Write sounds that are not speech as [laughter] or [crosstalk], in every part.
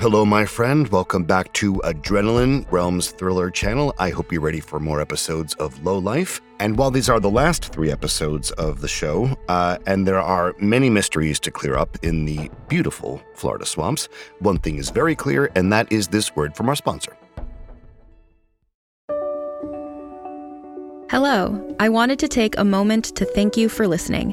Hello, my friend. Welcome back to Adrenaline Realms Thriller channel. I hope you're ready for more episodes of Low Life. And while these are the last three episodes of the show, uh, and there are many mysteries to clear up in the beautiful Florida swamps, one thing is very clear, and that is this word from our sponsor. Hello. I wanted to take a moment to thank you for listening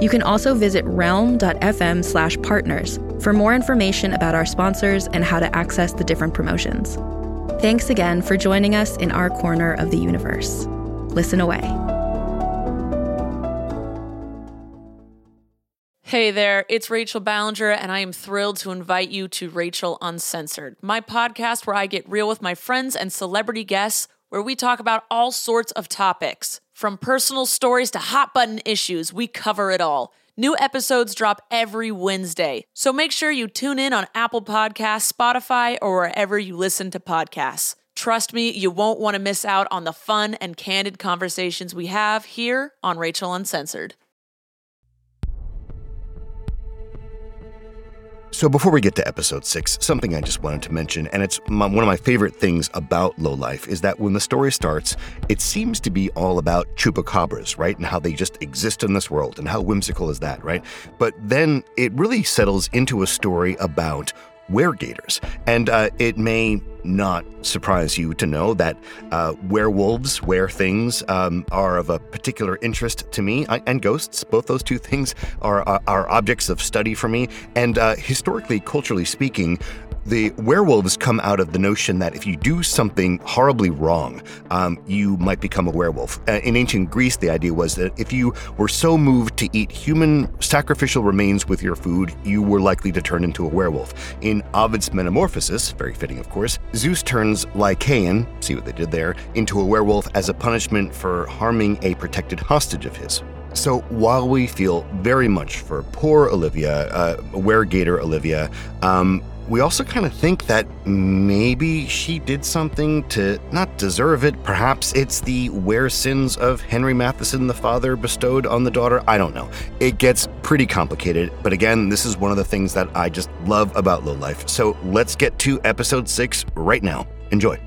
You can also visit realm.fm slash partners for more information about our sponsors and how to access the different promotions. Thanks again for joining us in our corner of the universe. Listen away. Hey there, it's Rachel Ballinger, and I am thrilled to invite you to Rachel Uncensored, my podcast where I get real with my friends and celebrity guests, where we talk about all sorts of topics. From personal stories to hot button issues, we cover it all. New episodes drop every Wednesday, so make sure you tune in on Apple Podcasts, Spotify, or wherever you listen to podcasts. Trust me, you won't want to miss out on the fun and candid conversations we have here on Rachel Uncensored. So, before we get to episode six, something I just wanted to mention, and it's my, one of my favorite things about Low Life, is that when the story starts, it seems to be all about chupacabras, right? And how they just exist in this world, and how whimsical is that, right? But then it really settles into a story about weregators. And uh, it may not surprise you to know that uh, werewolves, were things, um, are of a particular interest to me, I, and ghosts. Both those two things are, are, are objects of study for me. And uh, historically, culturally speaking, the werewolves come out of the notion that if you do something horribly wrong, um, you might become a werewolf. Uh, in ancient Greece, the idea was that if you were so moved to eat human sacrificial remains with your food, you were likely to turn into a werewolf. In Ovid's Metamorphosis, very fitting of course, Zeus turns Lycaon, see what they did there, into a werewolf as a punishment for harming a protected hostage of his. So while we feel very much for poor Olivia, uh, weregator Olivia, um, we also kind of think that maybe she did something to not deserve it. Perhaps it's the were sins of Henry Matheson, the father, bestowed on the daughter. I don't know. It gets pretty complicated, but again, this is one of the things that I just love about Low Life. So let's get to episode six right now. Enjoy.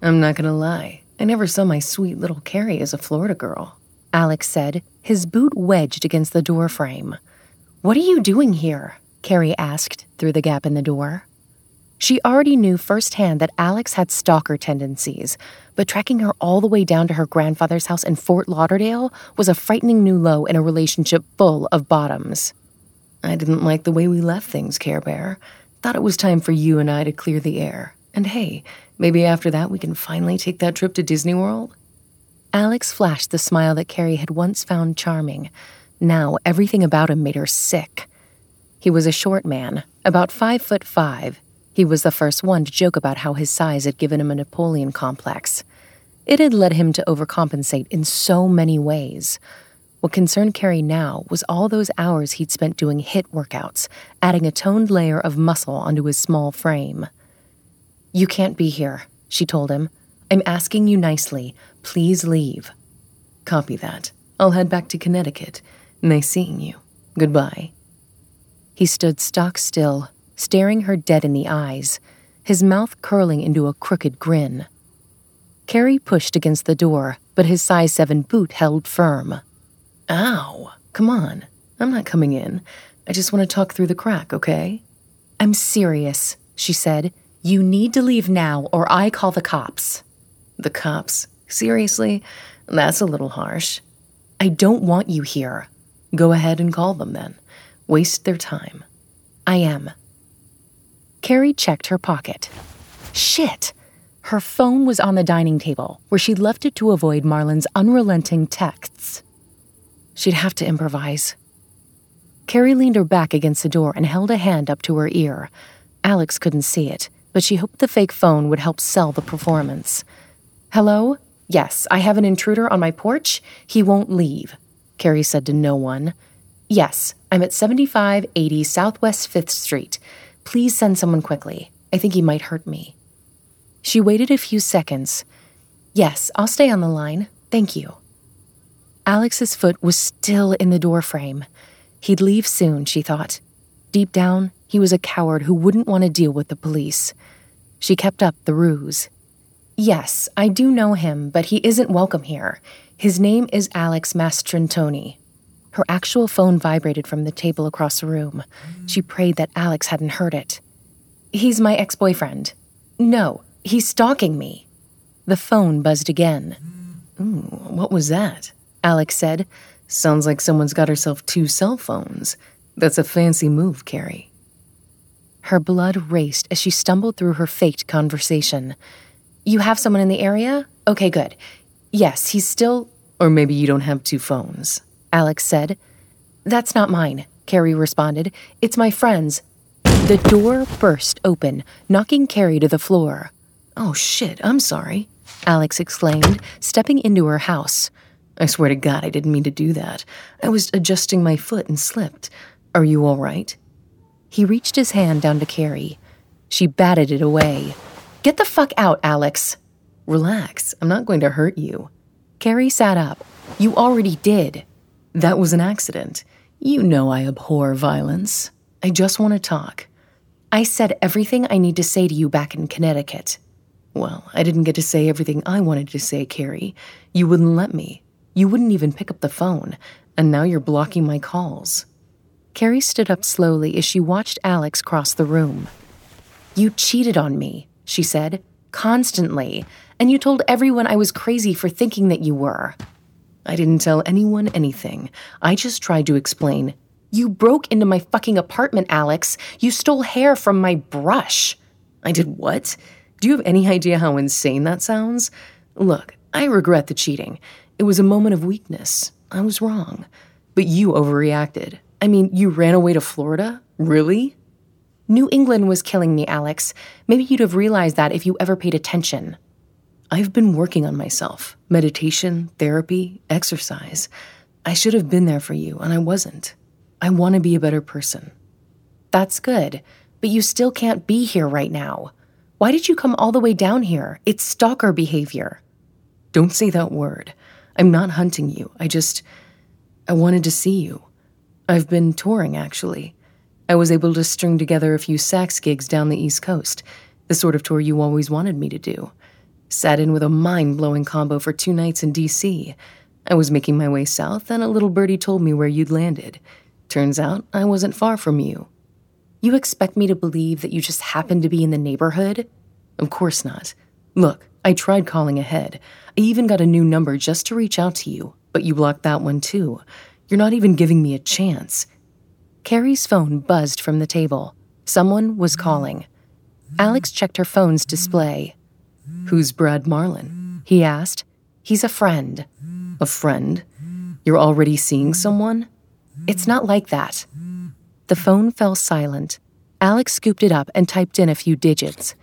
I'm not gonna lie, I never saw my sweet little Carrie as a Florida girl, Alex said, his boot wedged against the door frame. What are you doing here? Carrie asked through the gap in the door. She already knew firsthand that Alex had stalker tendencies, but tracking her all the way down to her grandfather's house in Fort Lauderdale was a frightening new low in a relationship full of bottoms. I didn't like the way we left things, Care Bear. Thought it was time for you and I to clear the air. And hey, maybe after that we can finally take that trip to Disney World? Alex flashed the smile that Carrie had once found charming. Now everything about him made her sick. He was a short man, about five foot five. He was the first one to joke about how his size had given him a Napoleon complex. It had led him to overcompensate in so many ways. What concerned Carrie now was all those hours he'd spent doing HIIT workouts, adding a toned layer of muscle onto his small frame. You can't be here, she told him. I'm asking you nicely. Please leave. Copy that. I'll head back to Connecticut. Nice seeing you. Goodbye. He stood stock still, staring her dead in the eyes, his mouth curling into a crooked grin. Carrie pushed against the door, but his size 7 boot held firm. Ow, come on. I'm not coming in. I just want to talk through the crack, okay? I'm serious, she said. You need to leave now, or I call the cops. The cops? Seriously? That's a little harsh. I don't want you here. Go ahead and call them then waste their time. I am. Carrie checked her pocket. Shit! Her phone was on the dining table, where she'd left it to avoid Marlin's unrelenting texts. She'd have to improvise. Carrie leaned her back against the door and held a hand up to her ear. Alex couldn't see it, but she hoped the fake phone would help sell the performance. Hello? Yes, I have an intruder on my porch. He won't leave, Carrie said to no one. Yes, I'm at 7580 Southwest 5th Street. Please send someone quickly. I think he might hurt me. She waited a few seconds. Yes, I'll stay on the line. Thank you. Alex's foot was still in the doorframe. He'd leave soon, she thought. Deep down, he was a coward who wouldn't want to deal with the police. She kept up the ruse. Yes, I do know him, but he isn't welcome here. His name is Alex Mastrantoni. Her actual phone vibrated from the table across the room. She prayed that Alex hadn't heard it. He's my ex boyfriend. No, he's stalking me. The phone buzzed again. Ooh, what was that? Alex said. Sounds like someone's got herself two cell phones. That's a fancy move, Carrie. Her blood raced as she stumbled through her faked conversation. You have someone in the area? Okay, good. Yes, he's still. Or maybe you don't have two phones, Alex said. That's not mine, Carrie responded. It's my friend's. The door burst open, knocking Carrie to the floor. Oh shit, I'm sorry, Alex exclaimed, stepping into her house. I swear to God, I didn't mean to do that. I was adjusting my foot and slipped. Are you all right? He reached his hand down to Carrie. She batted it away. Get the fuck out, Alex. Relax, I'm not going to hurt you. Carrie sat up. You already did. That was an accident. You know I abhor violence. I just want to talk. I said everything I need to say to you back in Connecticut. Well, I didn't get to say everything I wanted to say, Carrie. You wouldn't let me. You wouldn't even pick up the phone, and now you're blocking my calls. Carrie stood up slowly as she watched Alex cross the room. You cheated on me, she said, constantly, and you told everyone I was crazy for thinking that you were. I didn't tell anyone anything. I just tried to explain. You broke into my fucking apartment, Alex. You stole hair from my brush. I did what? Do you have any idea how insane that sounds? Look, I regret the cheating. It was a moment of weakness. I was wrong. But you overreacted. I mean, you ran away to Florida? Really? New England was killing me, Alex. Maybe you'd have realized that if you ever paid attention. I've been working on myself meditation, therapy, exercise. I should have been there for you, and I wasn't. I want to be a better person. That's good, but you still can't be here right now. Why did you come all the way down here? It's stalker behavior. Don't say that word. I'm not hunting you. I just. I wanted to see you. I've been touring, actually. I was able to string together a few sax gigs down the East Coast, the sort of tour you always wanted me to do. Sat in with a mind blowing combo for two nights in DC. I was making my way south, and a little birdie told me where you'd landed. Turns out I wasn't far from you. You expect me to believe that you just happened to be in the neighborhood? Of course not. Look, I tried calling ahead. I even got a new number just to reach out to you, but you blocked that one too. You're not even giving me a chance. Carrie's phone buzzed from the table. Someone was calling. Alex checked her phone's display. Who's Brad Marlin? He asked. He's a friend. A friend? You're already seeing someone? It's not like that. The phone fell silent. Alex scooped it up and typed in a few digits.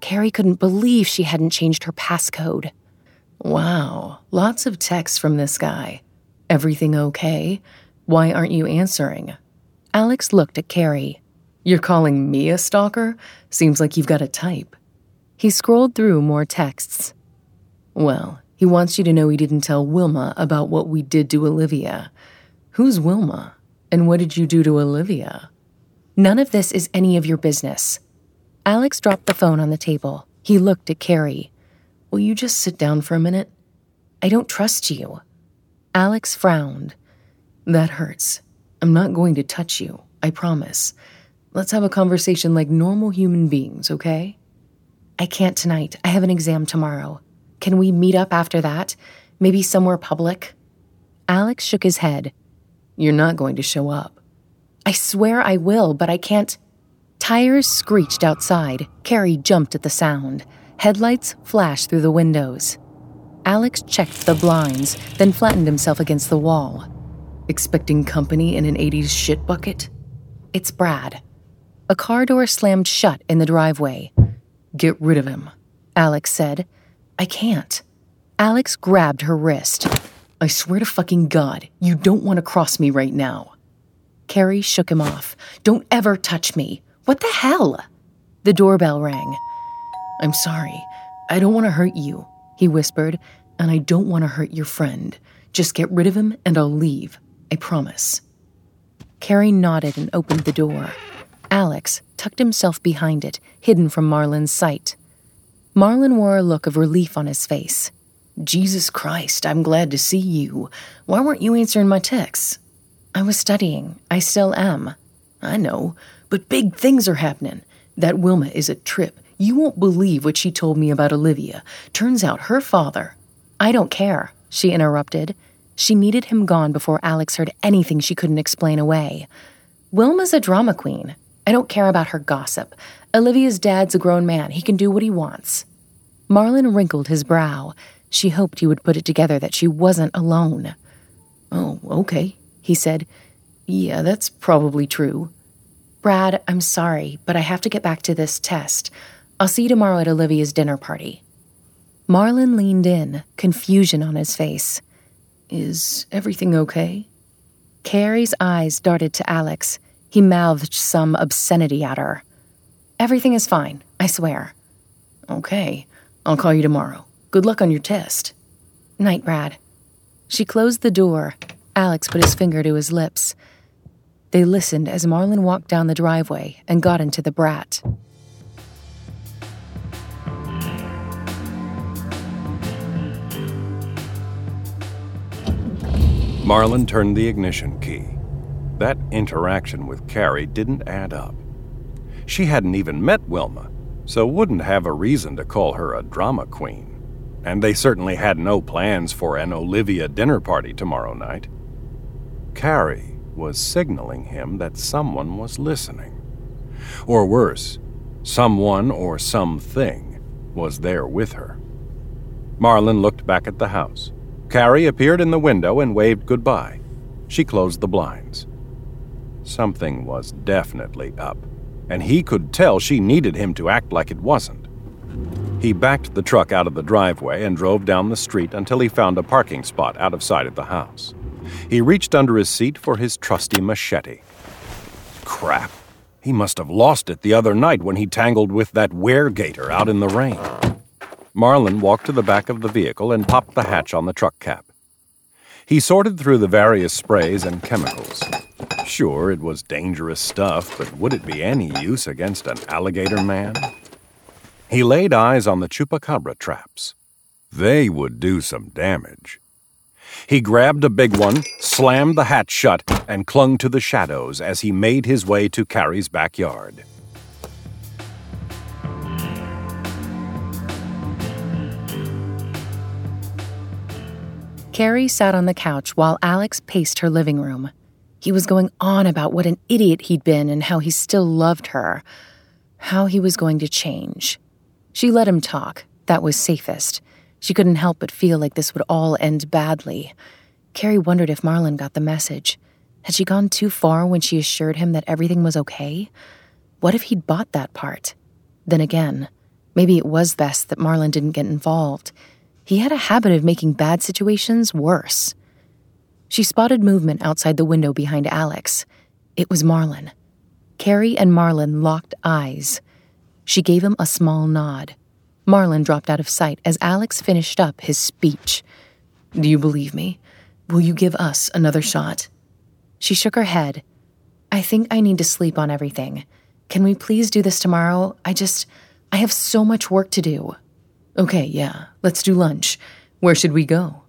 Carrie couldn't believe she hadn't changed her passcode. Wow, lots of texts from this guy. Everything okay? Why aren't you answering? Alex looked at Carrie. You're calling me a stalker? Seems like you've got a type. He scrolled through more texts. Well, he wants you to know he didn't tell Wilma about what we did to Olivia. Who's Wilma? And what did you do to Olivia? None of this is any of your business. Alex dropped the phone on the table. He looked at Carrie. Will you just sit down for a minute? I don't trust you. Alex frowned. That hurts. I'm not going to touch you, I promise. Let's have a conversation like normal human beings, okay? I can't tonight. I have an exam tomorrow. Can we meet up after that? Maybe somewhere public? Alex shook his head. You're not going to show up. I swear I will, but I can't. Tires screeched outside. Carrie jumped at the sound. Headlights flashed through the windows. Alex checked the blinds, then flattened himself against the wall. Expecting company in an 80s shit bucket? It's Brad. A car door slammed shut in the driveway. Get rid of him, Alex said. I can't. Alex grabbed her wrist. I swear to fucking God, you don't want to cross me right now. Carrie shook him off. Don't ever touch me. What the hell? The doorbell rang. I'm sorry. I don't want to hurt you, he whispered, and I don't want to hurt your friend. Just get rid of him and I'll leave. I promise. Carrie nodded and opened the door. Alex tucked himself behind it, hidden from Marlin's sight. Marlin wore a look of relief on his face. Jesus Christ, I'm glad to see you. Why weren't you answering my texts? I was studying. I still am. I know, but big things are happening. That Wilma is a trip. You won't believe what she told me about Olivia. Turns out her father. I don't care, she interrupted. She needed him gone before Alex heard anything she couldn't explain away. Wilma's a drama queen. I don't care about her gossip. Olivia's dad's a grown man. He can do what he wants. Marlin wrinkled his brow. She hoped he would put it together that she wasn't alone. Oh, okay, he said. Yeah, that's probably true. Brad, I'm sorry, but I have to get back to this test. I'll see you tomorrow at Olivia's dinner party. Marlin leaned in, confusion on his face. Is everything okay? Carrie's eyes darted to Alex. He mouthed some obscenity at her. Everything is fine, I swear. Okay, I'll call you tomorrow. Good luck on your test. Night, Brad. She closed the door. Alex put his finger to his lips. They listened as Marlin walked down the driveway and got into the BRAT. Marlin turned the ignition key. That interaction with Carrie didn't add up. She hadn't even met Wilma, so wouldn't have a reason to call her a drama queen. And they certainly had no plans for an Olivia dinner party tomorrow night. Carrie was signaling him that someone was listening. Or worse, someone or something was there with her. Marlin looked back at the house. Carrie appeared in the window and waved goodbye. She closed the blinds. Something was definitely up, and he could tell she needed him to act like it wasn't. He backed the truck out of the driveway and drove down the street until he found a parking spot out of sight of the house. He reached under his seat for his trusty machete. Crap. He must have lost it the other night when he tangled with that weregator out in the rain. Marlin walked to the back of the vehicle and popped the hatch on the truck cap. He sorted through the various sprays and chemicals. Sure, it was dangerous stuff, but would it be any use against an alligator man? He laid eyes on the chupacabra traps. They would do some damage. He grabbed a big one, slammed the hatch shut, and clung to the shadows as he made his way to Carrie's backyard. Carrie sat on the couch while Alex paced her living room. He was going on about what an idiot he'd been and how he still loved her, how he was going to change. She let him talk. That was safest. She couldn't help but feel like this would all end badly. Carrie wondered if Marlin got the message. Had she gone too far when she assured him that everything was okay? What if he'd bought that part? Then again, maybe it was best that Marlin didn't get involved. He had a habit of making bad situations worse. She spotted movement outside the window behind Alex. It was Marlin. Carrie and Marlin locked eyes. She gave him a small nod. Marlin dropped out of sight as Alex finished up his speech. Do you believe me? Will you give us another shot? She shook her head. I think I need to sleep on everything. Can we please do this tomorrow? I just. I have so much work to do. Okay, yeah, let's do lunch. Where should we go?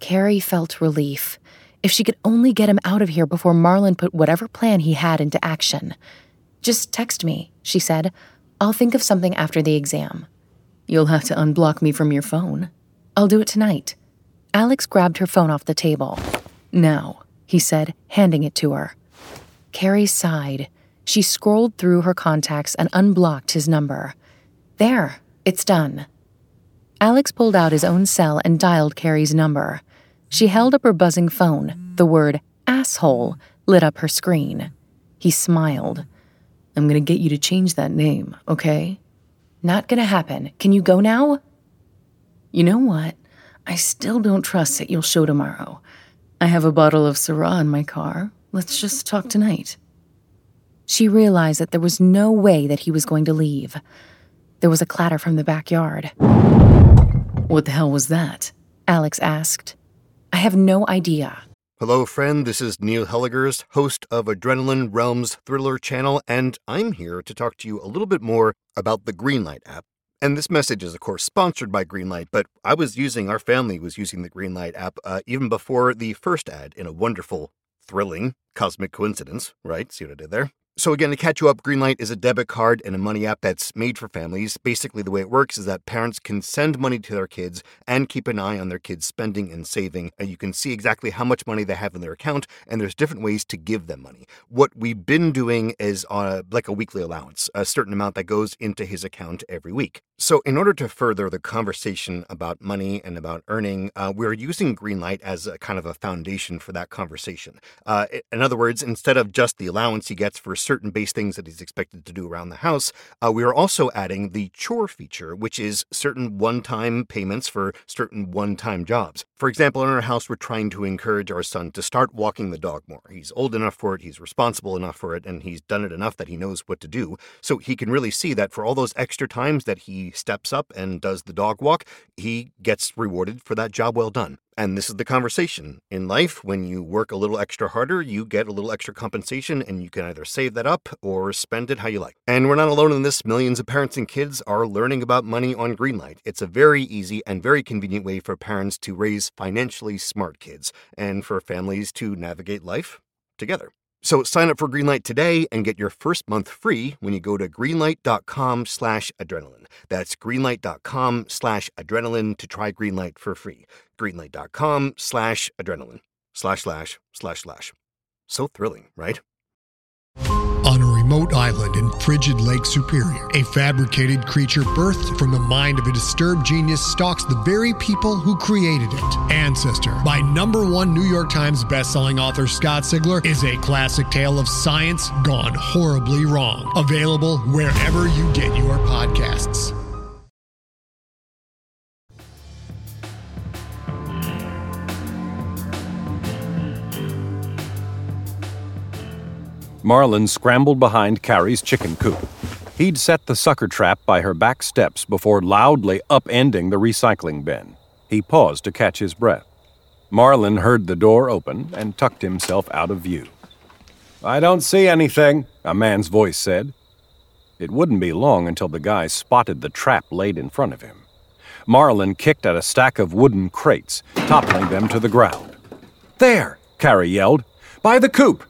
Carrie felt relief. If she could only get him out of here before Marlin put whatever plan he had into action. Just text me, she said. I'll think of something after the exam. You'll have to unblock me from your phone. I'll do it tonight. Alex grabbed her phone off the table. Now, he said, handing it to her. Carrie sighed. She scrolled through her contacts and unblocked his number. There, it's done. Alex pulled out his own cell and dialed Carrie's number. She held up her buzzing phone. The word asshole lit up her screen. He smiled. I'm gonna get you to change that name, okay? Not gonna happen. Can you go now? You know what? I still don't trust that you'll show tomorrow. I have a bottle of Syrah in my car. Let's just talk tonight. She realized that there was no way that he was going to leave. There was a clatter from the backyard. What the hell was that? Alex asked. I have no idea. Hello, friend. This is Neil Helligers, host of Adrenaline Realms Thriller channel, and I'm here to talk to you a little bit more about the Greenlight app. And this message is, of course, sponsored by Greenlight, but I was using, our family was using the Greenlight app uh, even before the first ad in a wonderful, thrilling, cosmic coincidence, right? See what I did there? So, again, to catch you up, Greenlight is a debit card and a money app that's made for families. Basically, the way it works is that parents can send money to their kids and keep an eye on their kids' spending and saving. And you can see exactly how much money they have in their account, and there's different ways to give them money. What we've been doing is uh, like a weekly allowance, a certain amount that goes into his account every week. So, in order to further the conversation about money and about earning, uh, we're using Greenlight as a kind of a foundation for that conversation. Uh, in other words, instead of just the allowance he gets for certain base things that he's expected to do around the house, uh, we are also adding the chore feature, which is certain one time payments for certain one time jobs. For example, in our house, we're trying to encourage our son to start walking the dog more. He's old enough for it, he's responsible enough for it, and he's done it enough that he knows what to do. So he can really see that for all those extra times that he steps up and does the dog walk, he gets rewarded for that job well done. And this is the conversation. In life, when you work a little extra harder, you get a little extra compensation, and you can either save that up or spend it how you like. And we're not alone in this. Millions of parents and kids are learning about money on Greenlight. It's a very easy and very convenient way for parents to raise financially smart kids and for families to navigate life together. So sign up for Greenlight today and get your first month free when you go to greenlight.com slash adrenaline. That's greenlight.com slash adrenaline to try Greenlight for free. Greenlight.com slash adrenaline. Slash slash slash slash. So thrilling, right? On a remote island in frigid Lake Superior, a fabricated creature birthed from the mind of a disturbed genius stalks the very people who created it. Ancestor, by number one New York Times bestselling author Scott Sigler, is a classic tale of science gone horribly wrong. Available wherever you get your podcasts. Marlin scrambled behind Carrie's chicken coop. He'd set the sucker trap by her back steps before loudly upending the recycling bin. He paused to catch his breath. Marlin heard the door open and tucked himself out of view. I don't see anything, a man's voice said. It wouldn't be long until the guy spotted the trap laid in front of him. Marlin kicked at a stack of wooden crates, toppling them to the ground. There, Carrie yelled. By the coop!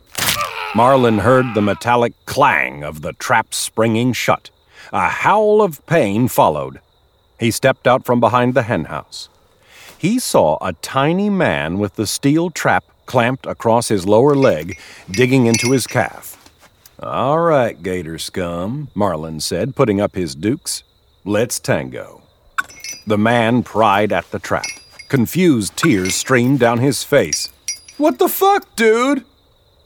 Marlin heard the metallic clang of the trap springing shut. A howl of pain followed. He stepped out from behind the henhouse. He saw a tiny man with the steel trap clamped across his lower leg, digging into his calf. All right, gator scum, Marlin said, putting up his dukes. Let's tango. The man pried at the trap. Confused tears streamed down his face. What the fuck, dude?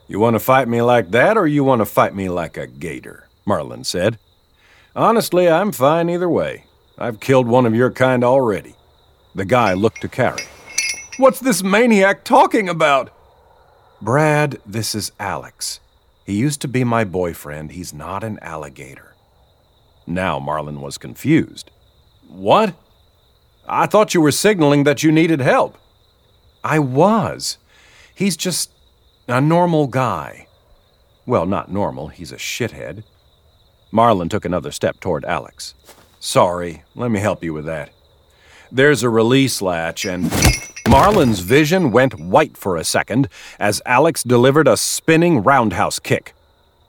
You want to fight me like that, or you want to fight me like a gator? Marlin said. Honestly, I'm fine either way. I've killed one of your kind already. The guy looked to Carrie. What's this maniac talking about? Brad, this is Alex. He used to be my boyfriend. He's not an alligator. Now Marlin was confused. What? I thought you were signaling that you needed help. I was. He's just a normal guy. Well, not normal, he's a shithead. Marlin took another step toward Alex. Sorry, let me help you with that. There's a release latch, and. Marlin's vision went white for a second as Alex delivered a spinning roundhouse kick.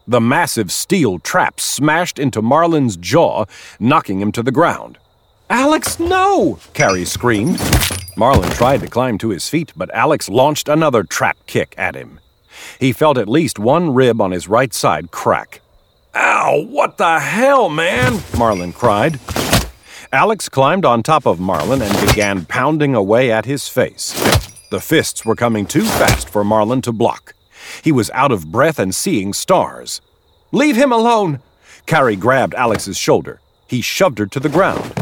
The massive steel trap smashed into Marlin's jaw, knocking him to the ground. Alex, no! Carrie screamed. Marlin tried to climb to his feet, but Alex launched another trap kick at him. He felt at least one rib on his right side crack. Ow, what the hell, man? Marlin cried. Alex climbed on top of Marlin and began pounding away at his face. The fists were coming too fast for Marlin to block. He was out of breath and seeing stars. Leave him alone! Carrie grabbed Alex's shoulder. He shoved her to the ground.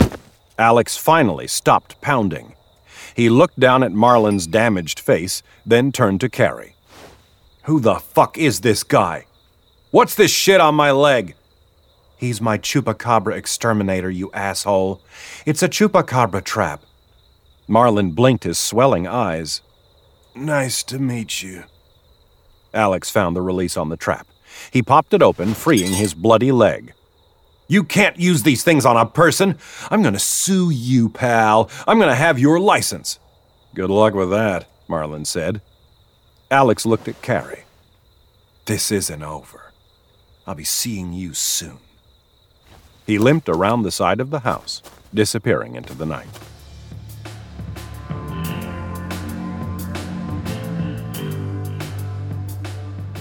Alex finally stopped pounding. He looked down at Marlin's damaged face, then turned to Carrie. Who the fuck is this guy? What's this shit on my leg? He's my chupacabra exterminator, you asshole. It's a chupacabra trap. Marlin blinked his swelling eyes. Nice to meet you. Alex found the release on the trap. He popped it open, freeing his bloody leg. You can't use these things on a person. I'm to sue you, pal. I'm to have your license. Good luck with that, Marlin said. Alex looked at Carrie. This isn't over. I'll be seeing you soon. He limped around the side of the house, disappearing into the night.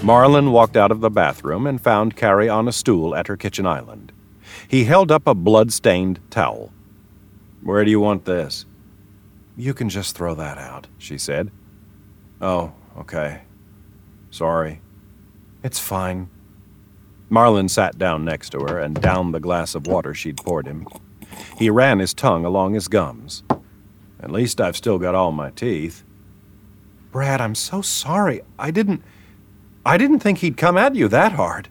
Marlin walked out of the bathroom and found Carrie on a stool at her kitchen island. He held up a blood-stained towel. Where do you want this? You can just throw that out, she said. Oh, okay. Sorry. It's fine. Marlin sat down next to her and downed the glass of water she'd poured him. He ran his tongue along his gums. At least I've still got all my teeth. Brad, I'm so sorry. I didn't. I didn't think he'd come at you that hard.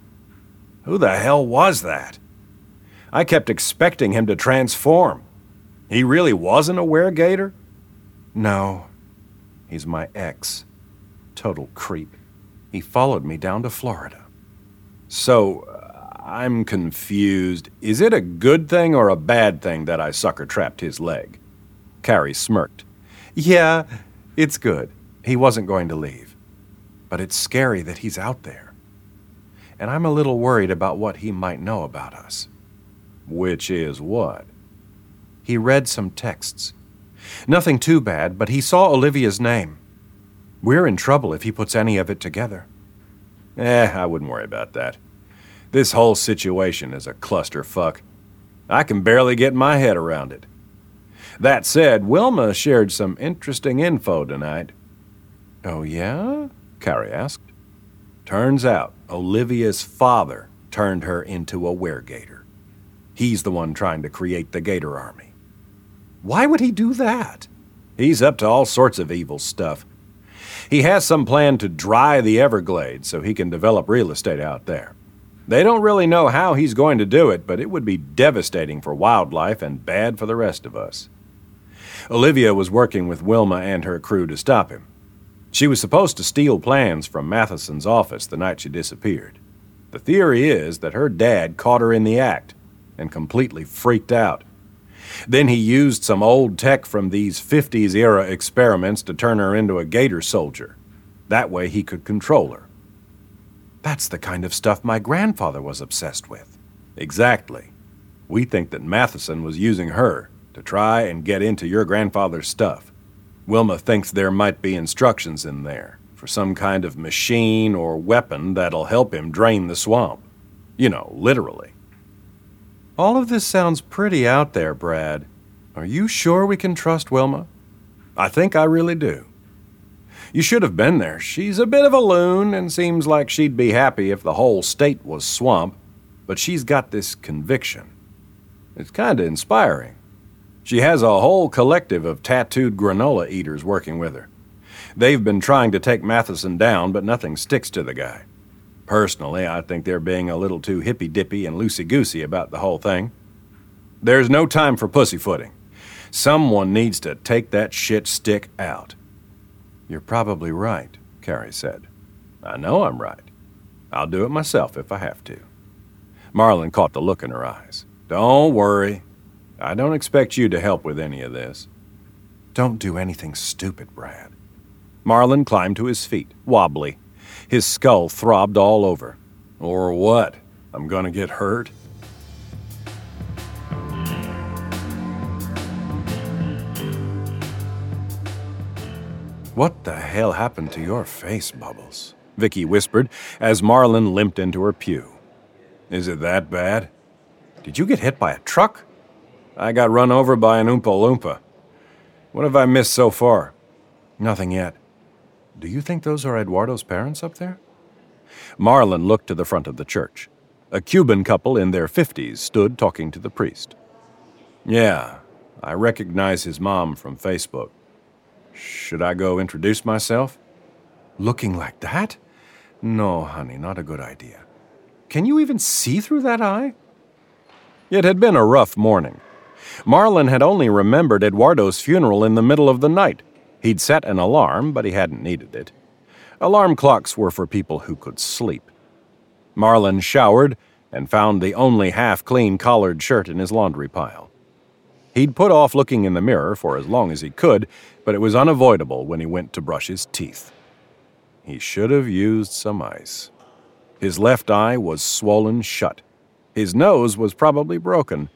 Who the hell was that? I kept expecting him to transform. He really wasn't a weregator? No. He's my ex. Total creep. He followed me down to Florida. So, uh, I'm confused. Is it a good thing or a bad thing that I sucker trapped his leg? Carrie smirked. Yeah, it's good. He wasn't going to leave but it's scary that he's out there. And I'm a little worried about what he might know about us. Which is what? He read some texts. Nothing too bad, but he saw Olivia's name. We're in trouble if he puts any of it together. Eh, I wouldn't worry about that. This whole situation is a clusterfuck. I can barely get my head around it. That said, Wilma shared some interesting info tonight. Oh, yeah? Carrie asked. Turns out Olivia's father turned her into a weregator. He's the one trying to create the Gator Army. Why would he do that? He's up to all sorts of evil stuff. He has some plan to dry the Everglades so he can develop real estate out there. They don't really know how he's going to do it, but it would be devastating for wildlife and bad for the rest of us. Olivia was working with Wilma and her crew to stop him. She was supposed to steal plans from Matheson's office the night she disappeared. The theory is that her dad caught her in the act and completely freaked out. Then he used some old tech from these 50s era experiments to turn her into a gator soldier. That way he could control her. That's the kind of stuff my grandfather was obsessed with. Exactly. We think that Matheson was using her to try and get into your grandfather's stuff. Wilma thinks there might be instructions in there for some kind of machine or weapon that'll help him drain the swamp. You know, literally. All of this sounds pretty out there, Brad. Are you sure we can trust Wilma? I think I really do. You should have been there. She's a bit of a loon and seems like she'd be happy if the whole state was swamp, but she's got this conviction. It's kind of inspiring. She has a whole collective of tattooed granola eaters working with her. They've been trying to take Matheson down, but nothing sticks to the guy. Personally, I think they're being a little too hippy dippy and loosey goosey about the whole thing. There's no time for pussyfooting. Someone needs to take that shit stick out. You're probably right, Carrie said. I know I'm right. I'll do it myself if I have to. Marlin caught the look in her eyes. Don't worry, I don't expect you to help with any of this. Don't do anything stupid, Brad. Marlin climbed to his feet, wobbly. His skull throbbed all over. Or what? I'm gonna get hurt? What the hell happened to your face, Bubbles? Vicky whispered as Marlin limped into her pew. Is it that bad? Did you get hit by a truck? I got run over by an Oompa Loompa. What have I missed so far? Nothing yet. Do you think those are Eduardo's parents up there? Marlin looked to the front of the church. A Cuban couple in their 50s stood talking to the priest. Yeah, I recognize his mom from Facebook. Should I go introduce myself? Looking like that? No, honey, not a good idea. Can you even see through that eye? It had been a rough morning. Marlin had only remembered Eduardo's funeral in the middle of the night. He'd set an alarm, but he hadn't needed it. Alarm clocks were for people who could sleep. Marlin showered and found the only half clean collared shirt in his laundry pile. He'd put off looking in the mirror for as long as he could, but it was unavoidable when he went to brush his teeth. He should have used some ice. His left eye was swollen shut. His nose was probably broken.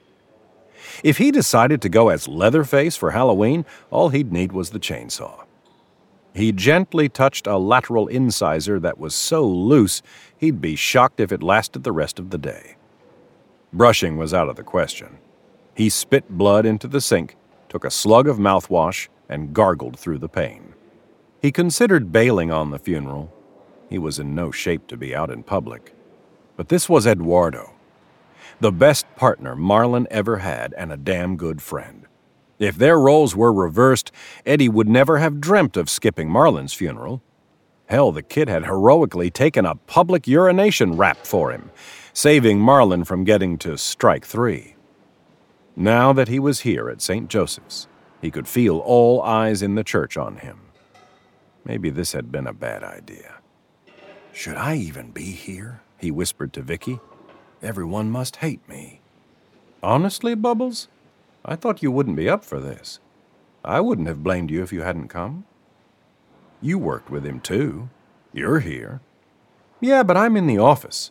If he decided to go as Leatherface for Halloween, all he'd need was the chainsaw. He gently touched a lateral incisor that was so loose he'd be shocked if it lasted the rest of the day. Brushing was out of the question. He spit blood into the sink, took a slug of mouthwash, and gargled through the pain. He considered bailing on the funeral. He was in no shape to be out in public. But this was Eduardo, the best partner Marlin ever had and a damn good friend. If their roles were reversed, Eddie would never have dreamt of skipping Marlin's funeral. Hell, the kid had heroically taken a public urination rap for him, saving Marlin from getting to strike three. Now that he was here at St. Joseph's, he could feel all eyes in the church on him. Maybe this had been a bad idea. Should I even be here? he whispered to Vicky. Everyone must hate me. Honestly, Bubbles? I thought you wouldn't be up for this. I wouldn't have blamed you if you hadn't come. You worked with him, too. You're here. Yeah, but I'm in the office.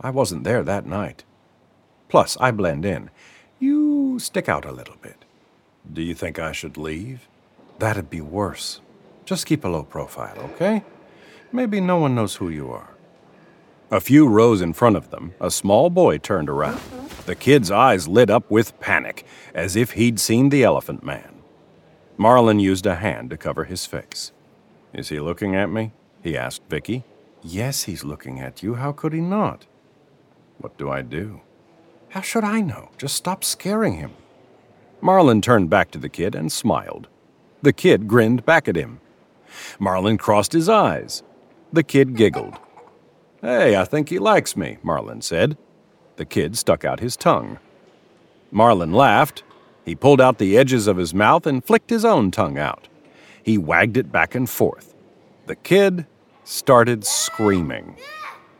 I wasn't there that night. Plus, I blend in. You stick out a little bit. Do you think I should leave? That'd be worse. Just keep a low profile, okay? Maybe no one knows who you are. A few rows in front of them, a small boy turned around. The kid's eyes lit up with panic, as if he'd seen the elephant man. Marlin used a hand to cover his face. Is he looking at me? he asked Vicky. Yes, he's looking at you. How could he not? What do I do? How should I know? Just stop scaring him. Marlin turned back to the kid and smiled. The kid grinned back at him. Marlin crossed his eyes. The kid giggled. Hey, I think he likes me, Marlin said. The kid stuck out his tongue. Marlin laughed. He pulled out the edges of his mouth and flicked his own tongue out. He wagged it back and forth. The kid started screaming.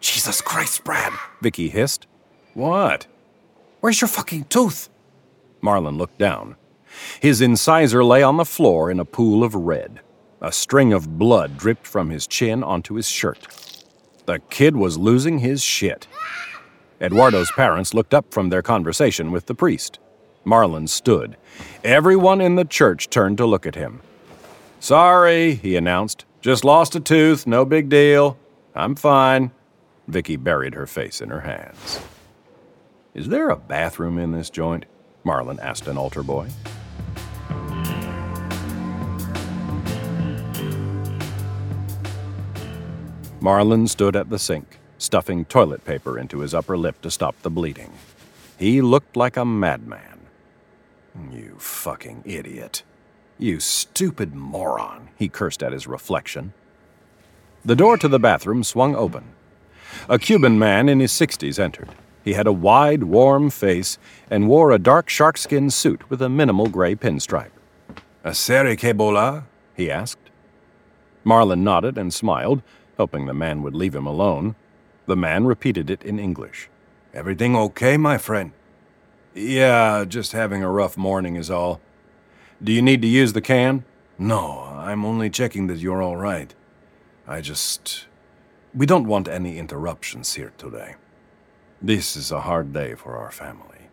Jesus Christ, Brad, Vicky hissed. What? Where's your fucking tooth? Marlin looked down. His incisor lay on the floor in a pool of red. A string of blood dripped from his chin onto his shirt. The kid was losing his shit. Eduardo's parents looked up from their conversation with the priest. Marlin stood. Everyone in the church turned to look at him. Sorry, he announced. Just lost a tooth, no big deal. I'm fine. Vicky buried her face in her hands. Is there a bathroom in this joint? Marlin asked an altar boy. Marlin stood at the sink, stuffing toilet paper into his upper lip to stop the bleeding. He looked like a madman. You fucking idiot. You stupid moron, he cursed at his reflection. The door to the bathroom swung open. A Cuban man in his 60s entered. He had a wide, warm face and wore a dark sharkskin suit with a minimal gray pinstripe. Asere que bola? he asked. Marlin nodded and smiled, hoping the man would leave him alone. The man repeated it in English. Everything okay, my friend? Yeah, just having a rough morning is all. Do you need to use the can? No, I'm only checking that you're all right. I just. We don't want any interruptions here today. This is a hard day for our family.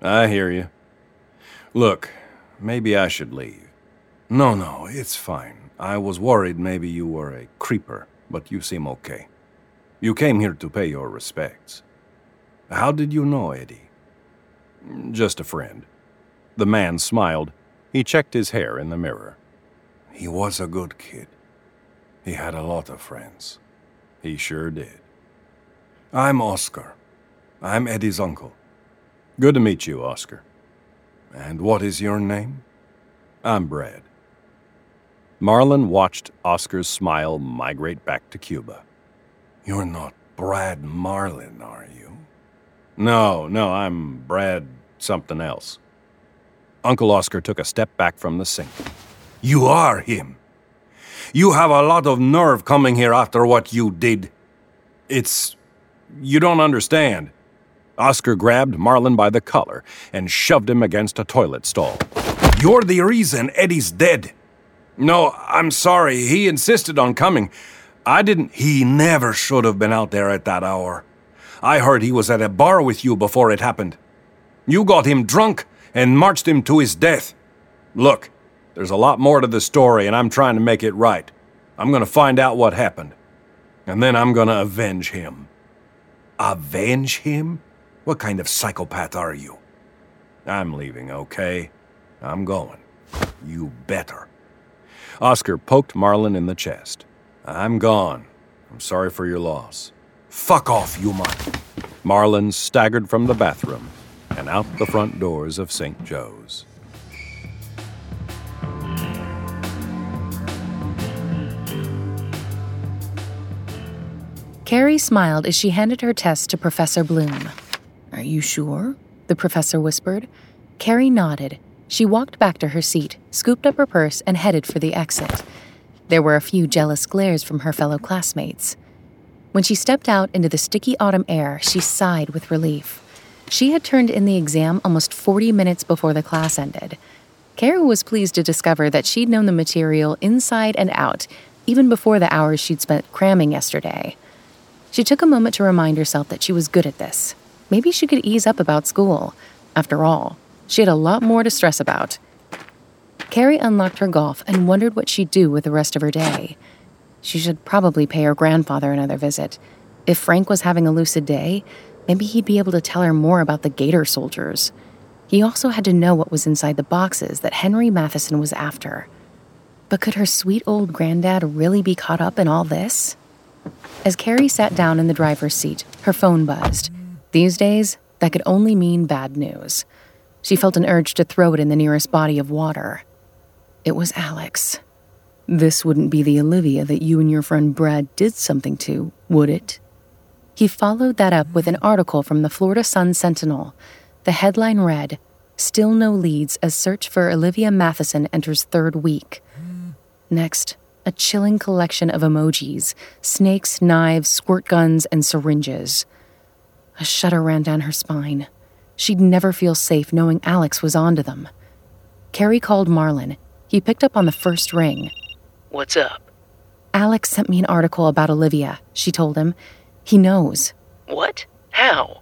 I hear you. Look, maybe I should leave. No, no, it's fine. I was worried maybe you were a creeper but you seem okay. You came here to pay your respects. How did you know Eddie? Just a friend. The man smiled. He checked his hair in the mirror. He was a good kid. He had a lot of friends. He sure did. I'm Oscar. I'm Eddie's uncle. Good to meet you, Oscar. And what is your name? I'm Brad. Marlin watched Oscar's smile migrate back to Cuba. You're not Brad Marlin, are you? No, no, I'm Brad something else. Uncle Oscar took a step back from the sink. You are him. You have a lot of nerve coming here after what you did. It's. You don't understand. Oscar grabbed Marlin by the collar and shoved him against a toilet stall. You're the reason Eddie's dead. No, I'm sorry. He insisted on coming. I didn't. He never should have been out there at that hour. I heard he was at a bar with you before it happened. You got him drunk and marched him to his death. Look, there's a lot more to the story, and I'm trying to make it right. I'm going to find out what happened. And then I'm going to avenge him. Avenge him? What kind of psychopath are you? I'm leaving, okay? I'm going. You better. Oscar poked Marlin in the chest. I'm gone. I'm sorry for your loss. Fuck off, Yuma. Marlin staggered from the bathroom and out the front doors of St. Joe's. Carrie smiled as she handed her test to Professor Bloom. Are you sure? The professor whispered. Carrie nodded. She walked back to her seat, scooped up her purse, and headed for the exit. There were a few jealous glares from her fellow classmates. When she stepped out into the sticky autumn air, she sighed with relief. She had turned in the exam almost 40 minutes before the class ended. Carrie was pleased to discover that she'd known the material inside and out, even before the hours she'd spent cramming yesterday. She took a moment to remind herself that she was good at this. Maybe she could ease up about school. After all, she had a lot more to stress about. Carrie unlocked her golf and wondered what she'd do with the rest of her day. She should probably pay her grandfather another visit. If Frank was having a lucid day, maybe he'd be able to tell her more about the Gator soldiers. He also had to know what was inside the boxes that Henry Matheson was after. But could her sweet old granddad really be caught up in all this? As Carrie sat down in the driver's seat, her phone buzzed. These days, that could only mean bad news. She felt an urge to throw it in the nearest body of water. It was Alex. This wouldn't be the Olivia that you and your friend Brad did something to, would it? He followed that up with an article from the Florida Sun Sentinel. The headline read Still no leads as search for Olivia Matheson enters third week. Next, a chilling collection of emojis snakes, knives, squirt guns, and syringes. A shudder ran down her spine. She'd never feel safe knowing Alex was onto them. Carrie called Marlin. He picked up on the first ring. What's up? Alex sent me an article about Olivia, she told him. He knows. What? How?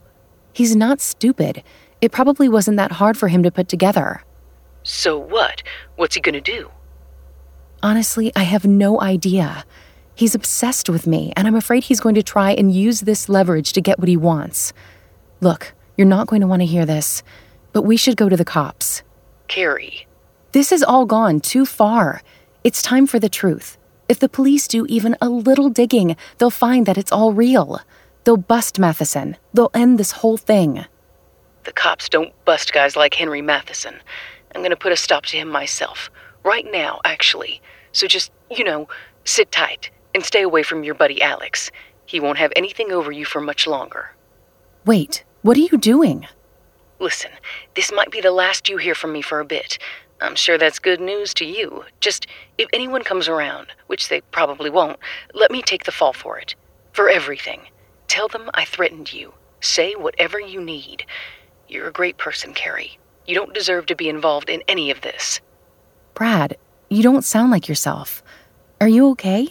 He's not stupid. It probably wasn't that hard for him to put together. So what? What's he gonna do? Honestly, I have no idea. He's obsessed with me, and I'm afraid he's going to try and use this leverage to get what he wants. Look, you're not going to want to hear this, but we should go to the cops. Carrie. This has all gone too far. It's time for the truth. If the police do even a little digging, they'll find that it's all real. They'll bust Matheson. They'll end this whole thing. The cops don't bust guys like Henry Matheson. I'm gonna put a stop to him myself. Right now, actually. So just, you know, sit tight and stay away from your buddy Alex. He won't have anything over you for much longer. Wait, what are you doing? Listen, this might be the last you hear from me for a bit. I'm sure that's good news to you. Just, if anyone comes around, which they probably won't, let me take the fall for it. For everything. Tell them I threatened you. Say whatever you need. You're a great person, Carrie. You don't deserve to be involved in any of this. Brad, you don't sound like yourself. Are you okay?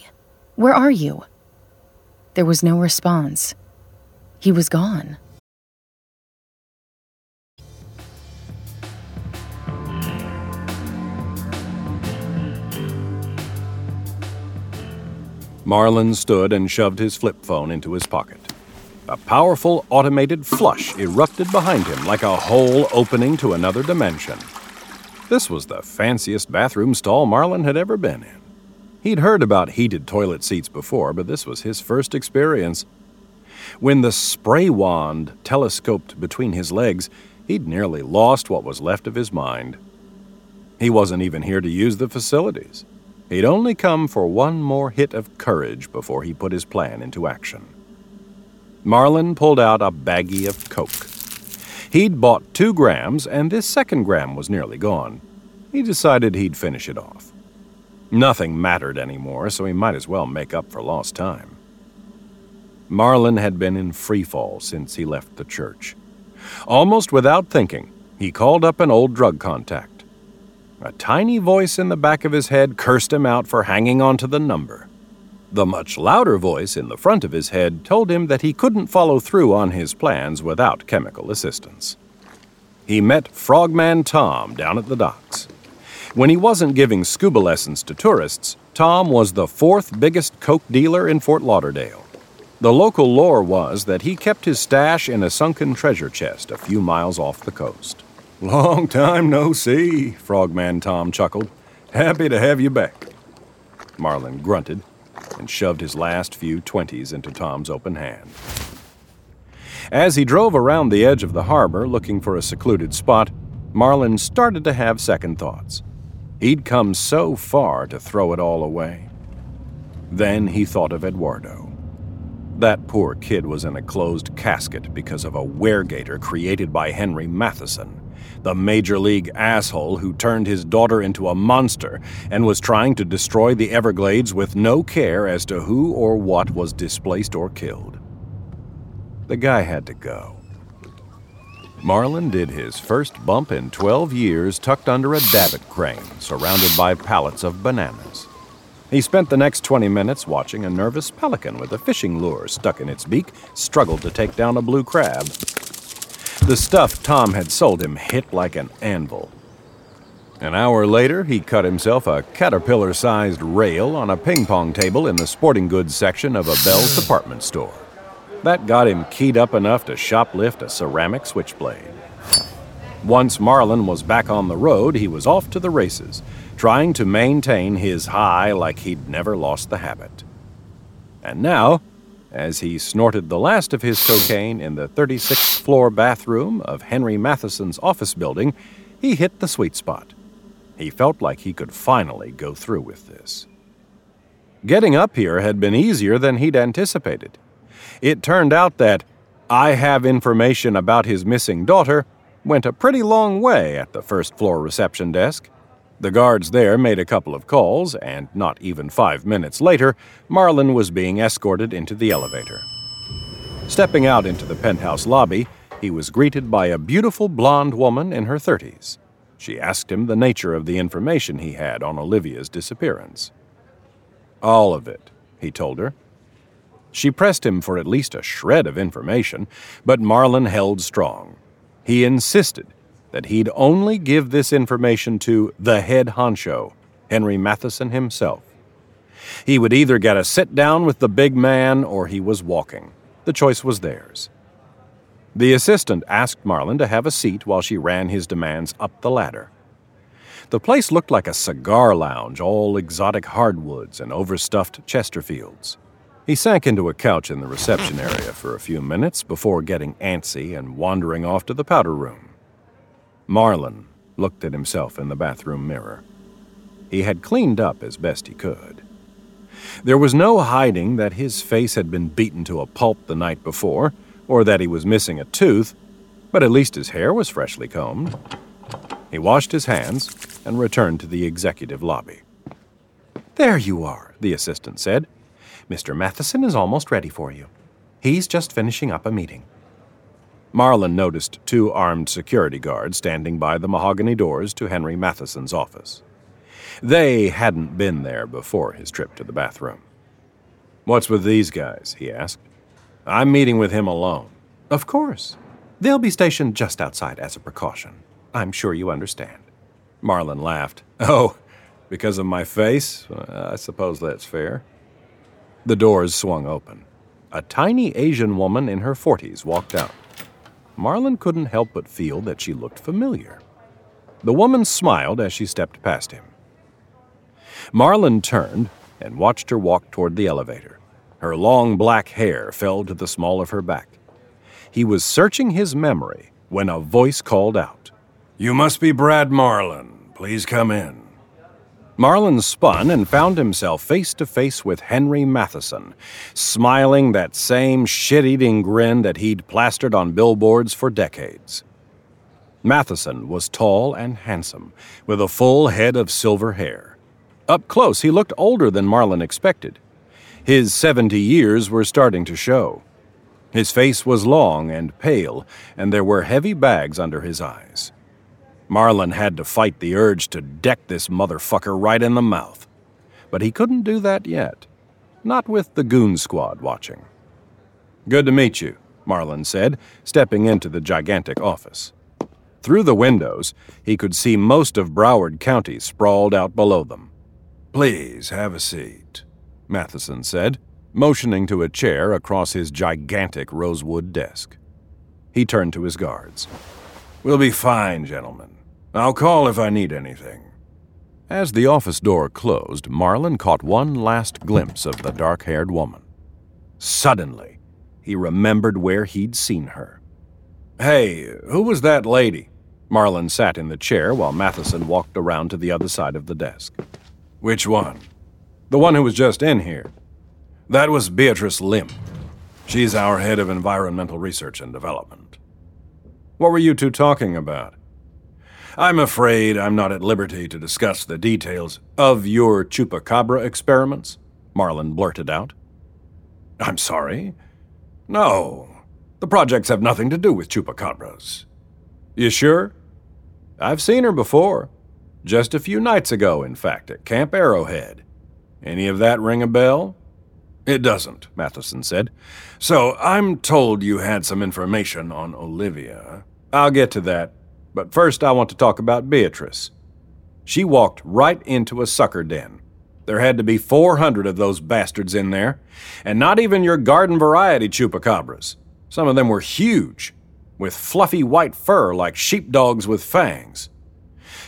Where are you? There was no response. He was gone. Marlin stood and shoved his flip phone into his pocket. A powerful automated flush erupted behind him like a hole opening to another dimension. This was the fanciest bathroom stall Marlin had ever been in. He'd heard about heated toilet seats before, but this was his first experience. When the spray wand telescoped between his legs, he'd nearly lost what was left of his mind. He wasn't even here to use the facilities. He'd only come for one more hit of courage before he put his plan into action. Marlin pulled out a baggie of Coke. He'd bought two grams, and this second gram was nearly gone. He decided he'd finish it off. Nothing mattered anymore, so he might as well make up for lost time. Marlin had been in free fall since he left the church. Almost without thinking, he called up an old drug contact. A tiny voice in the back of his head cursed him out for hanging on to the number. The much louder voice in the front of his head told him that he couldn't follow through on his plans without chemical assistance. He met Frogman Tom down at the docks. When he wasn't giving scuba lessons to tourists, Tom was the fourth biggest coke dealer in Fort Lauderdale. The local lore was that he kept his stash in a sunken treasure chest a few miles off the coast. Long time no see, Frogman Tom chuckled. Happy to have you back. Marlin grunted and shoved his last few twenties into Tom's open hand. As he drove around the edge of the harbor looking for a secluded spot, Marlin started to have second thoughts. He'd come so far to throw it all away. Then he thought of Eduardo. That poor kid was in a closed casket because of a weregator created by Henry Matheson, the major league asshole who turned his daughter into a monster and was trying to destroy the Everglades with no care as to who or what was displaced or killed. The guy had to go. Marlin did his first bump in 12 years tucked under a davit crane surrounded by pallets of bananas. He spent the next 20 minutes watching a nervous pelican with a fishing lure stuck in its beak struggle to take down a blue crab. The stuff Tom had sold him hit like an anvil. An hour later, he cut himself a caterpillar sized rail on a ping pong table in the sporting goods section of a Bealls [sighs] department store. That got him keyed up enough to shoplift a ceramic switchblade. Once Marlin was back on the road, he was off to the races, trying to maintain his high like he'd never lost the habit. And now, as he snorted the last of his cocaine in the 36th floor bathroom of Henry Matheson's office building, he hit the sweet spot. He felt like he could finally go through with this. Getting up here had been easier than he'd anticipated. It turned out that I have information about his missing daughter went a pretty long way at the first floor reception desk. The guards there made a couple of calls, and not even five minutes later, Marlin was being escorted into the elevator. Stepping out into the penthouse lobby, he was greeted by a beautiful blonde woman in her 30s. She asked him the nature of the information he had on Olivia's disappearance. All of it, he told her. She pressed him for at least a shred of information, but Marlin held strong. He insisted that he'd only give this information to the head honcho, Henry Matheson himself. He would either get a sit down with the big man or he was walking. The choice was theirs. The assistant asked Marlin to have a seat while she ran his demands up the ladder. The place looked like a cigar lounge, all exotic hardwoods and overstuffed Chesterfields. He sank into a couch in the reception area for a few minutes before getting antsy and wandering off to the powder room. Marlin looked at himself in the bathroom mirror. He had cleaned up as best he could. There was no hiding that his face had been beaten to a pulp the night before, or that he was missing a tooth, but at least his hair was freshly combed. He washed his hands and returned to the executive lobby. There you are, the assistant said. Mr. Matheson is almost ready for you. He's just finishing up a meeting. Marlin noticed two armed security guards standing by the mahogany doors to Henry Matheson's office. They hadn't been there before his trip to the bathroom. What's with these guys? he asked. I'm meeting with him alone. Of course. They'll be stationed just outside as a precaution. I'm sure you understand. Marlin laughed. [laughs] Oh, because of my face? I suppose that's fair. The doors swung open. A tiny Asian woman in her 40s walked out. Marlin couldn't help but feel that she looked familiar. The woman smiled as she stepped past him. Marlin turned and watched her walk toward the elevator. Her long black hair fell to the small of her back. He was searching his memory when a voice called out, You must be Brad Marlin. Please come in. Marlin spun and found himself face to face with Henry Matheson, smiling that same shit eating grin that he'd plastered on billboards for decades. Matheson was tall and handsome, with a full head of silver hair. Up close, he looked older than Marlin expected. His 70 years were starting to show. His face was long and pale, and there were heavy bags under his eyes. Marlin had to fight the urge to deck this motherfucker right in the mouth. But he couldn't do that yet. Not with the goon squad watching. Good to meet you, Marlin said, stepping into the gigantic office. Through the windows, he could see most of Broward County sprawled out below them. Please have a seat, Matheson said, motioning to a chair across his gigantic rosewood desk. He turned to his guards. We'll be fine, gentlemen. I'll call if I need anything. As the office door closed, Marlin caught one last glimpse of the dark haired woman. Suddenly, he remembered where he'd seen her. Hey, who was that lady? Marlin sat in the chair while Matheson walked around to the other side of the desk. Which one? The one who was just in here. That was Beatrice Lim. She's our head of environmental research and development. What were you two talking about? I'm afraid I'm not at liberty to discuss the details of your chupacabra experiments, Marlin blurted out. I'm sorry? No. The projects have nothing to do with chupacabras. You sure? I've seen her before. Just a few nights ago, in fact, at Camp Arrowhead. Any of that ring a bell? It doesn't, Matheson said. So I'm told you had some information on Olivia. I'll get to that, but first I want to talk about Beatrice. She walked right into a sucker den. There had to be 400 of those bastards in there, and not even your garden variety chupacabras. Some of them were huge, with fluffy white fur like sheepdogs with fangs.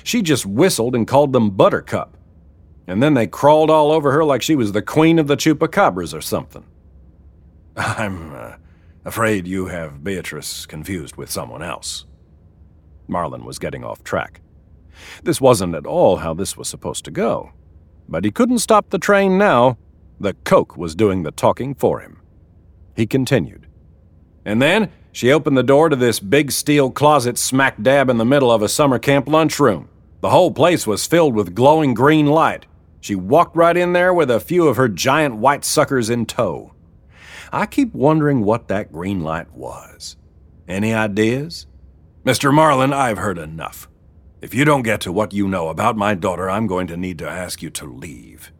She just whistled and called them Buttercup. And then they crawled all over her like she was the queen of the chupacabras or something. I'm uh, afraid you have Beatrice confused with someone else. Marlin was getting off track. This wasn't at all how this was supposed to go. But he couldn't stop the train now. The Coke was doing the talking for him. He continued. And then she opened the door to this big steel closet smack dab in the middle of a summer camp lunchroom. The whole place was filled with glowing green light. She walked right in there with a few of her giant white suckers in tow. I keep wondering what that green light was. Any ideas? Mr. Marlin, I've heard enough. If you don't get to what you know about my daughter, I'm going to need to ask you to leave.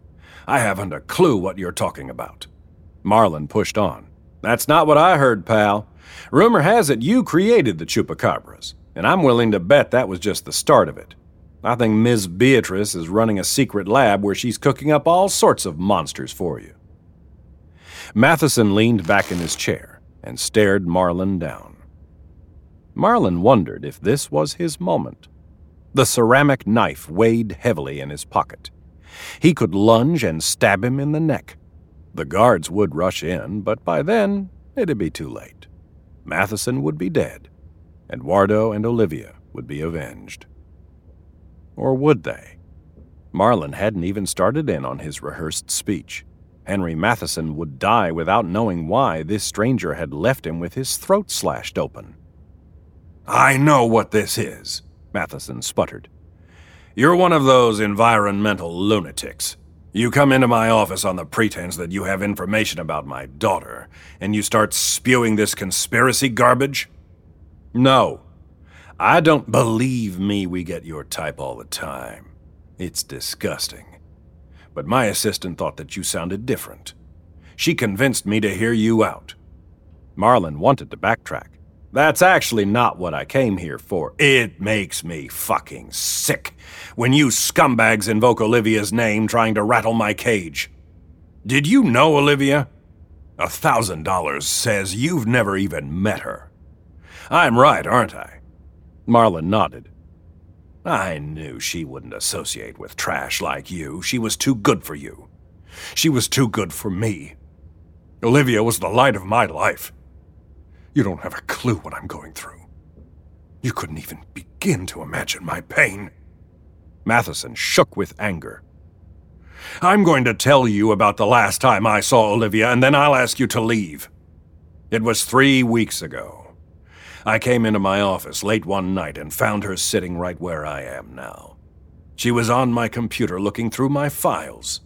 I haven't a clue what you're talking about. Marlin pushed on. That's not what I heard, pal. Rumor has it you created the chupacabras, and I'm willing to bet that was just the start of it. I think Ms. Beatrice is running a secret lab where she's cooking up all sorts of monsters for you. Matheson leaned back in his chair and stared Marlin down. Marlin wondered if this was his moment. The ceramic knife weighed heavily in his pocket. He could lunge and stab him in the neck. The guards would rush in, but by then it'd be too late. Matheson would be dead. Eduardo and Olivia would be avenged. Or would they? Marlin hadn't even started in on his rehearsed speech. Henry Matheson would die without knowing why this stranger had left him with his throat slashed open. I know what this is, Matheson sputtered. You're one of those environmental lunatics. You come into my office on the pretense that you have information about my daughter, and you start spewing this conspiracy garbage? No. I don't believe me we get your type all the time. It's disgusting. But my assistant thought that you sounded different. She convinced me to hear you out. Marlin wanted to backtrack. That's actually not what I came here for. It makes me fucking sick when you scumbags invoke Olivia's name trying to rattle my cage. Did you know Olivia? A thousand dollars says you've never even met her. I'm right, aren't I? Marlin nodded. I knew she wouldn't associate with trash like you. She was too good for you. She was too good for me. Olivia was the light of my life. You don't have a clue what I'm going through. You couldn't even begin to imagine my pain. Matheson shook with anger. I'm going to tell you about the last time I saw Olivia, and then I'll ask you to leave. It was three weeks ago. I came into my office late one night and found her sitting right where I am now. She was on my computer looking through my files.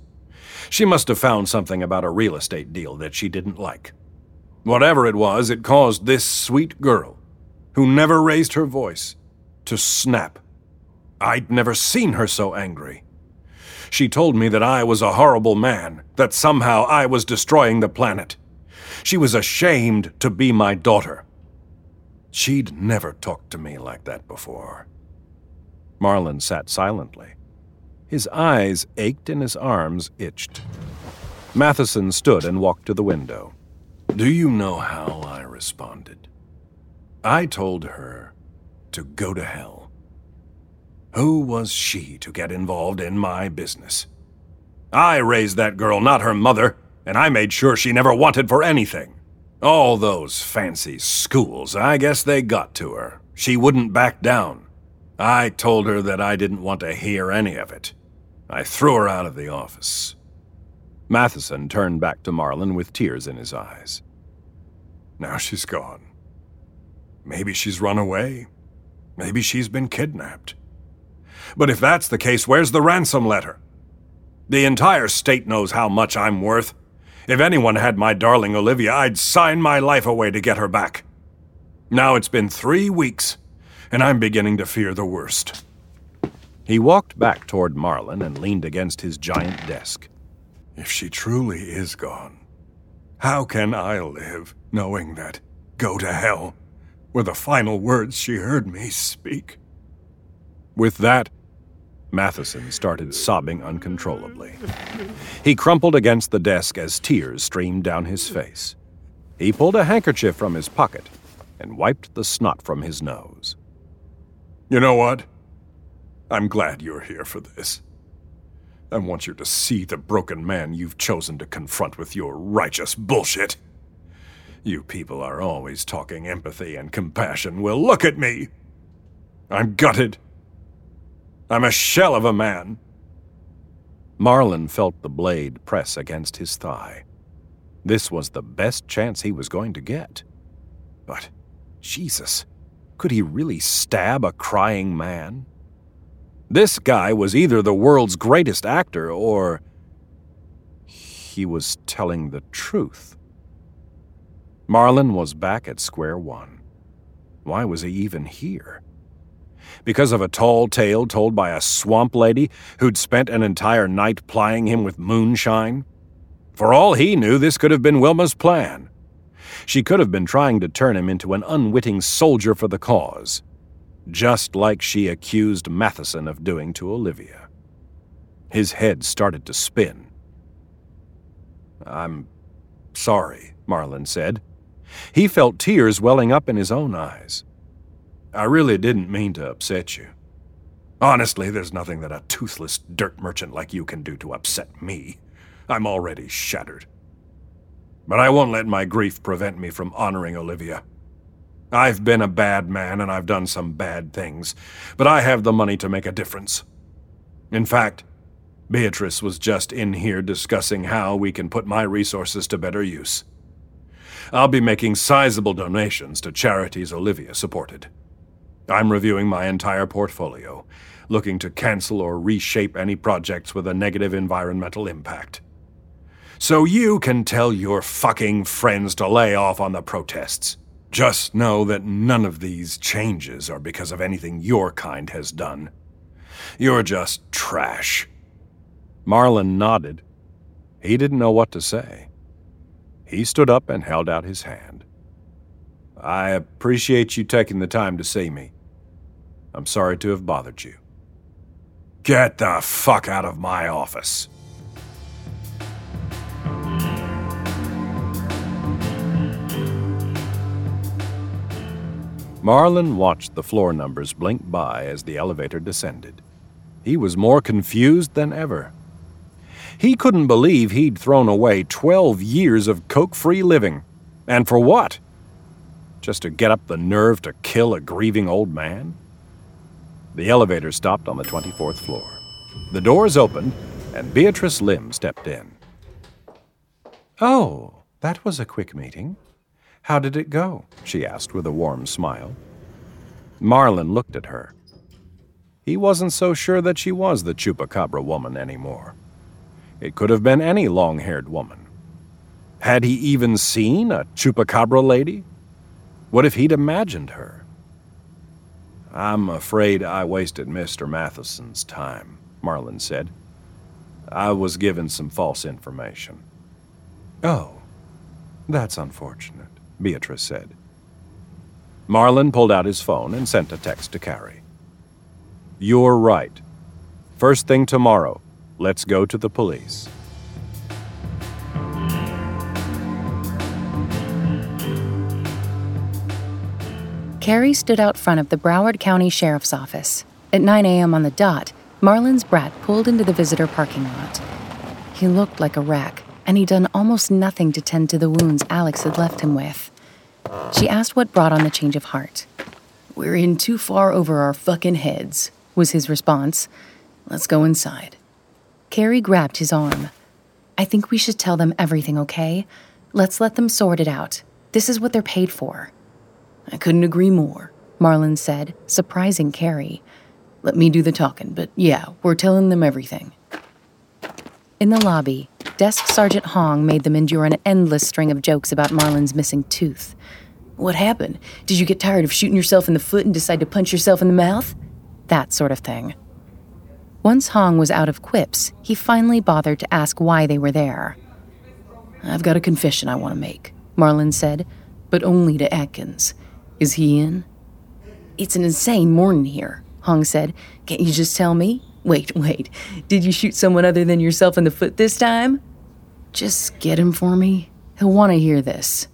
She must have found something about a real estate deal that she didn't like. Whatever it was, it caused this sweet girl, who never raised her voice, to snap. I'd never seen her so angry. She told me that I was a horrible man, that somehow I was destroying the planet. She was ashamed to be my daughter. She'd never talked to me like that before. Marlin sat silently. His eyes ached and his arms itched. Matheson stood and walked to the window. Do you know how I responded? I told her to go to hell. Who was she to get involved in my business? I raised that girl, not her mother, and I made sure she never wanted for anything. All those fancy schools, I guess they got to her. She wouldn't back down. I told her that I didn't want to hear any of it. I threw her out of the office. Matheson turned back to Marlin with tears in his eyes. Now she's gone. Maybe she's run away. Maybe she's been kidnapped. But if that's the case, where's the ransom letter? The entire state knows how much I'm worth. If anyone had my darling Olivia, I'd sign my life away to get her back. Now it's been three weeks, and I'm beginning to fear the worst. He walked back toward Marlin and leaned against his giant desk. If she truly is gone, how can I live knowing that go to hell were the final words she heard me speak? With that, Matheson started sobbing uncontrollably. He crumpled against the desk as tears streamed down his face. He pulled a handkerchief from his pocket and wiped the snot from his nose. You know what? I'm glad you're here for this. I want you to see the broken man you've chosen to confront with your righteous bullshit. You people are always talking empathy and compassion. Well, look at me! I'm gutted. I'm a shell of a man. Marlin felt the blade press against his thigh. This was the best chance he was going to get. But, Jesus, could he really stab a crying man? This guy was either the world's greatest actor or. he was telling the truth. Marlin was back at square one. Why was he even here? Because of a tall tale told by a swamp lady who'd spent an entire night plying him with moonshine? For all he knew, this could have been Wilma's plan. She could have been trying to turn him into an unwitting soldier for the cause, just like she accused Matheson of doing to Olivia. His head started to spin. I'm sorry, Marlin said. He felt tears welling up in his own eyes. I really didn't mean to upset you. Honestly, there's nothing that a toothless dirt merchant like you can do to upset me. I'm already shattered. But I won't let my grief prevent me from honoring Olivia. I've been a bad man and I've done some bad things, but I have the money to make a difference. In fact, Beatrice was just in here discussing how we can put my resources to better use. I'll be making sizable donations to charities Olivia supported. I'm reviewing my entire portfolio, looking to cancel or reshape any projects with a negative environmental impact. So you can tell your fucking friends to lay off on the protests. Just know that none of these changes are because of anything your kind has done. You're just trash. Marlin nodded. He didn't know what to say. He stood up and held out his hand. I appreciate you taking the time to see me. I'm sorry to have bothered you. Get the fuck out of my office. Marlin watched the floor numbers blink by as the elevator descended. He was more confused than ever. He couldn't believe he'd thrown away 12 years of coke free living. And for what? Just to get up the nerve to kill a grieving old man? The elevator stopped on the 24th floor. The doors opened, and Beatrice Lim stepped in. Oh, that was a quick meeting. How did it go? she asked with a warm smile. Marlin looked at her. He wasn't so sure that she was the Chupacabra woman anymore. It could have been any long haired woman. Had he even seen a Chupacabra lady? What if he'd imagined her? I'm afraid I wasted Mr. Matheson's time, Marlin said. I was given some false information. Oh, that's unfortunate, Beatrice said. Marlin pulled out his phone and sent a text to Carrie. You're right. First thing tomorrow, let's go to the police. Carrie stood out front of the Broward County Sheriff's Office. At 9 a.m. on the dot, Marlin's BRAT pulled into the visitor parking lot. He looked like a wreck, and he'd done almost nothing to tend to the wounds Alex had left him with. She asked what brought on the change of heart. We're in too far over our fucking heads, was his response. Let's go inside. Carrie grabbed his arm. I think we should tell them everything, okay? Let's let them sort it out. This is what they're paid for. I couldn't agree more, Marlin said, surprising Carrie. Let me do the talking, but yeah, we're telling them everything. In the lobby, Desk Sergeant Hong made them endure an endless string of jokes about Marlin's missing tooth. What happened? Did you get tired of shooting yourself in the foot and decide to punch yourself in the mouth? That sort of thing. Once Hong was out of quips, he finally bothered to ask why they were there. I've got a confession I want to make, Marlin said, but only to Atkins. Is he in? It's an insane morning here, Hong said. Can't you just tell me? Wait, wait. Did you shoot someone other than yourself in the foot this time? Just get him for me. He'll want to hear this.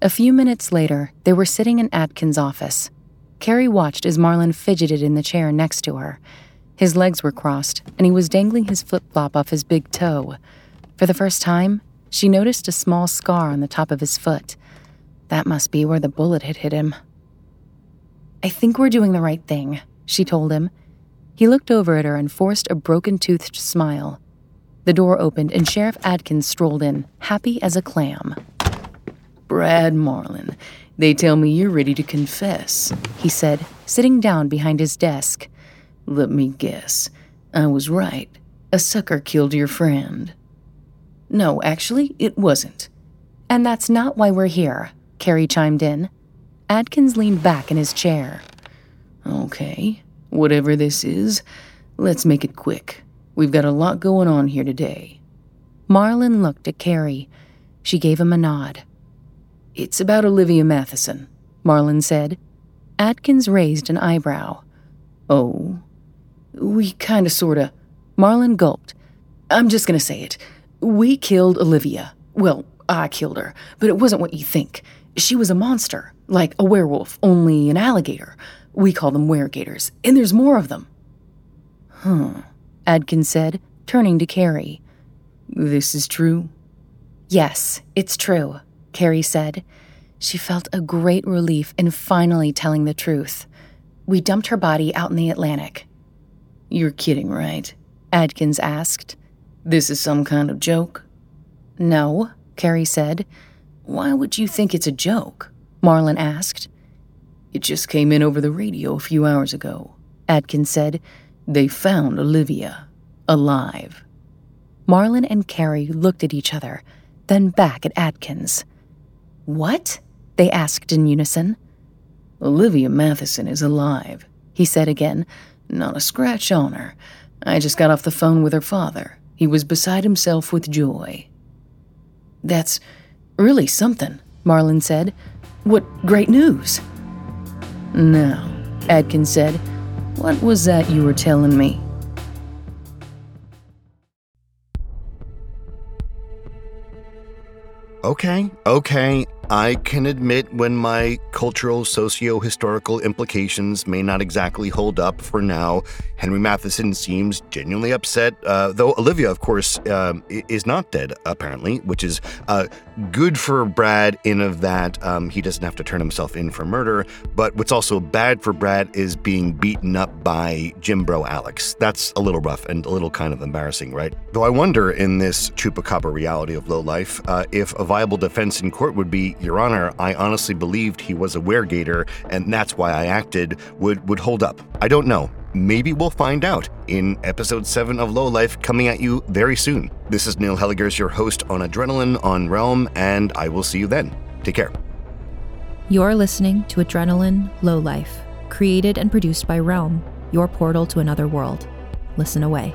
A few minutes later, they were sitting in Atkins' office. Carrie watched as Marlin fidgeted in the chair next to her. His legs were crossed, and he was dangling his flip flop off his big toe. For the first time, she noticed a small scar on the top of his foot. That must be where the bullet had hit him. I think we're doing the right thing, she told him. He looked over at her and forced a broken toothed smile. The door opened and Sheriff Adkins strolled in, happy as a clam. Brad Marlin, they tell me you're ready to confess, he said, sitting down behind his desk. Let me guess. I was right. A sucker killed your friend. No, actually, it wasn't. And that's not why we're here, Carrie chimed in. Adkins leaned back in his chair. Okay, whatever this is, let's make it quick. We've got a lot going on here today. Marlin looked at Carrie. She gave him a nod. It's about Olivia Matheson, Marlin said. Atkins raised an eyebrow. Oh, we kinda sorta. Marlin gulped. I'm just gonna say it. We killed Olivia. Well, I killed her, but it wasn't what you think. She was a monster, like a werewolf, only an alligator. We call them weregators, and there's more of them. Hmm, Atkins said, turning to Carrie. This is true? Yes, it's true, Carrie said. She felt a great relief in finally telling the truth. We dumped her body out in the Atlantic. You're kidding, right? Adkins asked. This is some kind of joke? No, Carrie said. Why would you think it's a joke? Marlin asked. It just came in over the radio a few hours ago, Atkins said. They found Olivia, alive. Marlin and Carrie looked at each other, then back at Atkins. What? They asked in unison. Olivia Matheson is alive, he said again. Not a scratch on her. I just got off the phone with her father. He was beside himself with joy. That's really something, Marlin said. What great news. Now, Atkins said, what was that you were telling me? Okay, okay. I can admit when my cultural, socio historical implications may not exactly hold up for now. Henry Matheson seems genuinely upset, uh, though Olivia, of course, uh, is not dead, apparently, which is uh, good for Brad in of that um, he doesn't have to turn himself in for murder. But what's also bad for Brad is being beaten up by gym Bro Alex. That's a little rough and a little kind of embarrassing, right? Though I wonder in this chupacabra reality of low life uh, if a viable defense in court would be, Your Honor, I honestly believed he was a weregator, and that's why I acted, would, would hold up. I don't know. Maybe we'll find out in episode 7 of Low Life coming at you very soon. This is Neil Helligers, your host on Adrenaline on Realm, and I will see you then. Take care. You're listening to Adrenaline Low Life, created and produced by Realm, your portal to another world. Listen away.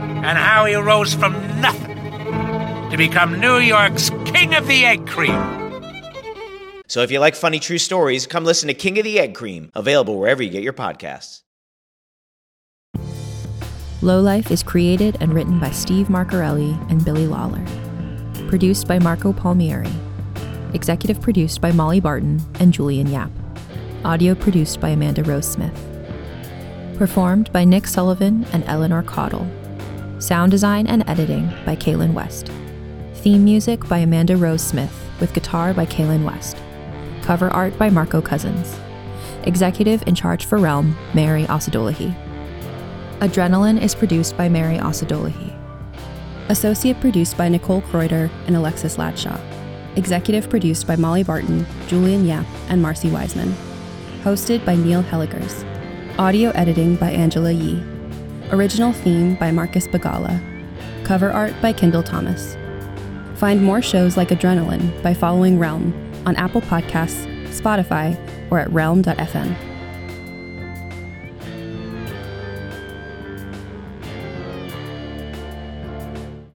and how he rose from nothing to become New York's King of the Egg Cream. So if you like funny true stories, come listen to King of the Egg Cream, available wherever you get your podcasts. Low Life is created and written by Steve Marcarelli and Billy Lawler. Produced by Marco Palmieri. Executive produced by Molly Barton and Julian Yap. Audio produced by Amanda Rose Smith. Performed by Nick Sullivan and Eleanor Caudle. Sound design and editing by Kaylin West. Theme music by Amanda Rose Smith with guitar by Kaylin West. Cover art by Marco Cousins. Executive in charge for Realm, Mary Osadolahi. Adrenaline is produced by Mary Osadolahi. Associate produced by Nicole Kreuter and Alexis Ladshaw. Executive produced by Molly Barton, Julian Yap, and Marcy Wiseman. Hosted by Neil Helligers. Audio editing by Angela Yee. Original theme by Marcus Bagala. Cover art by Kendall Thomas. Find more shows like Adrenaline by following Realm on Apple Podcasts, Spotify, or at realm.fm.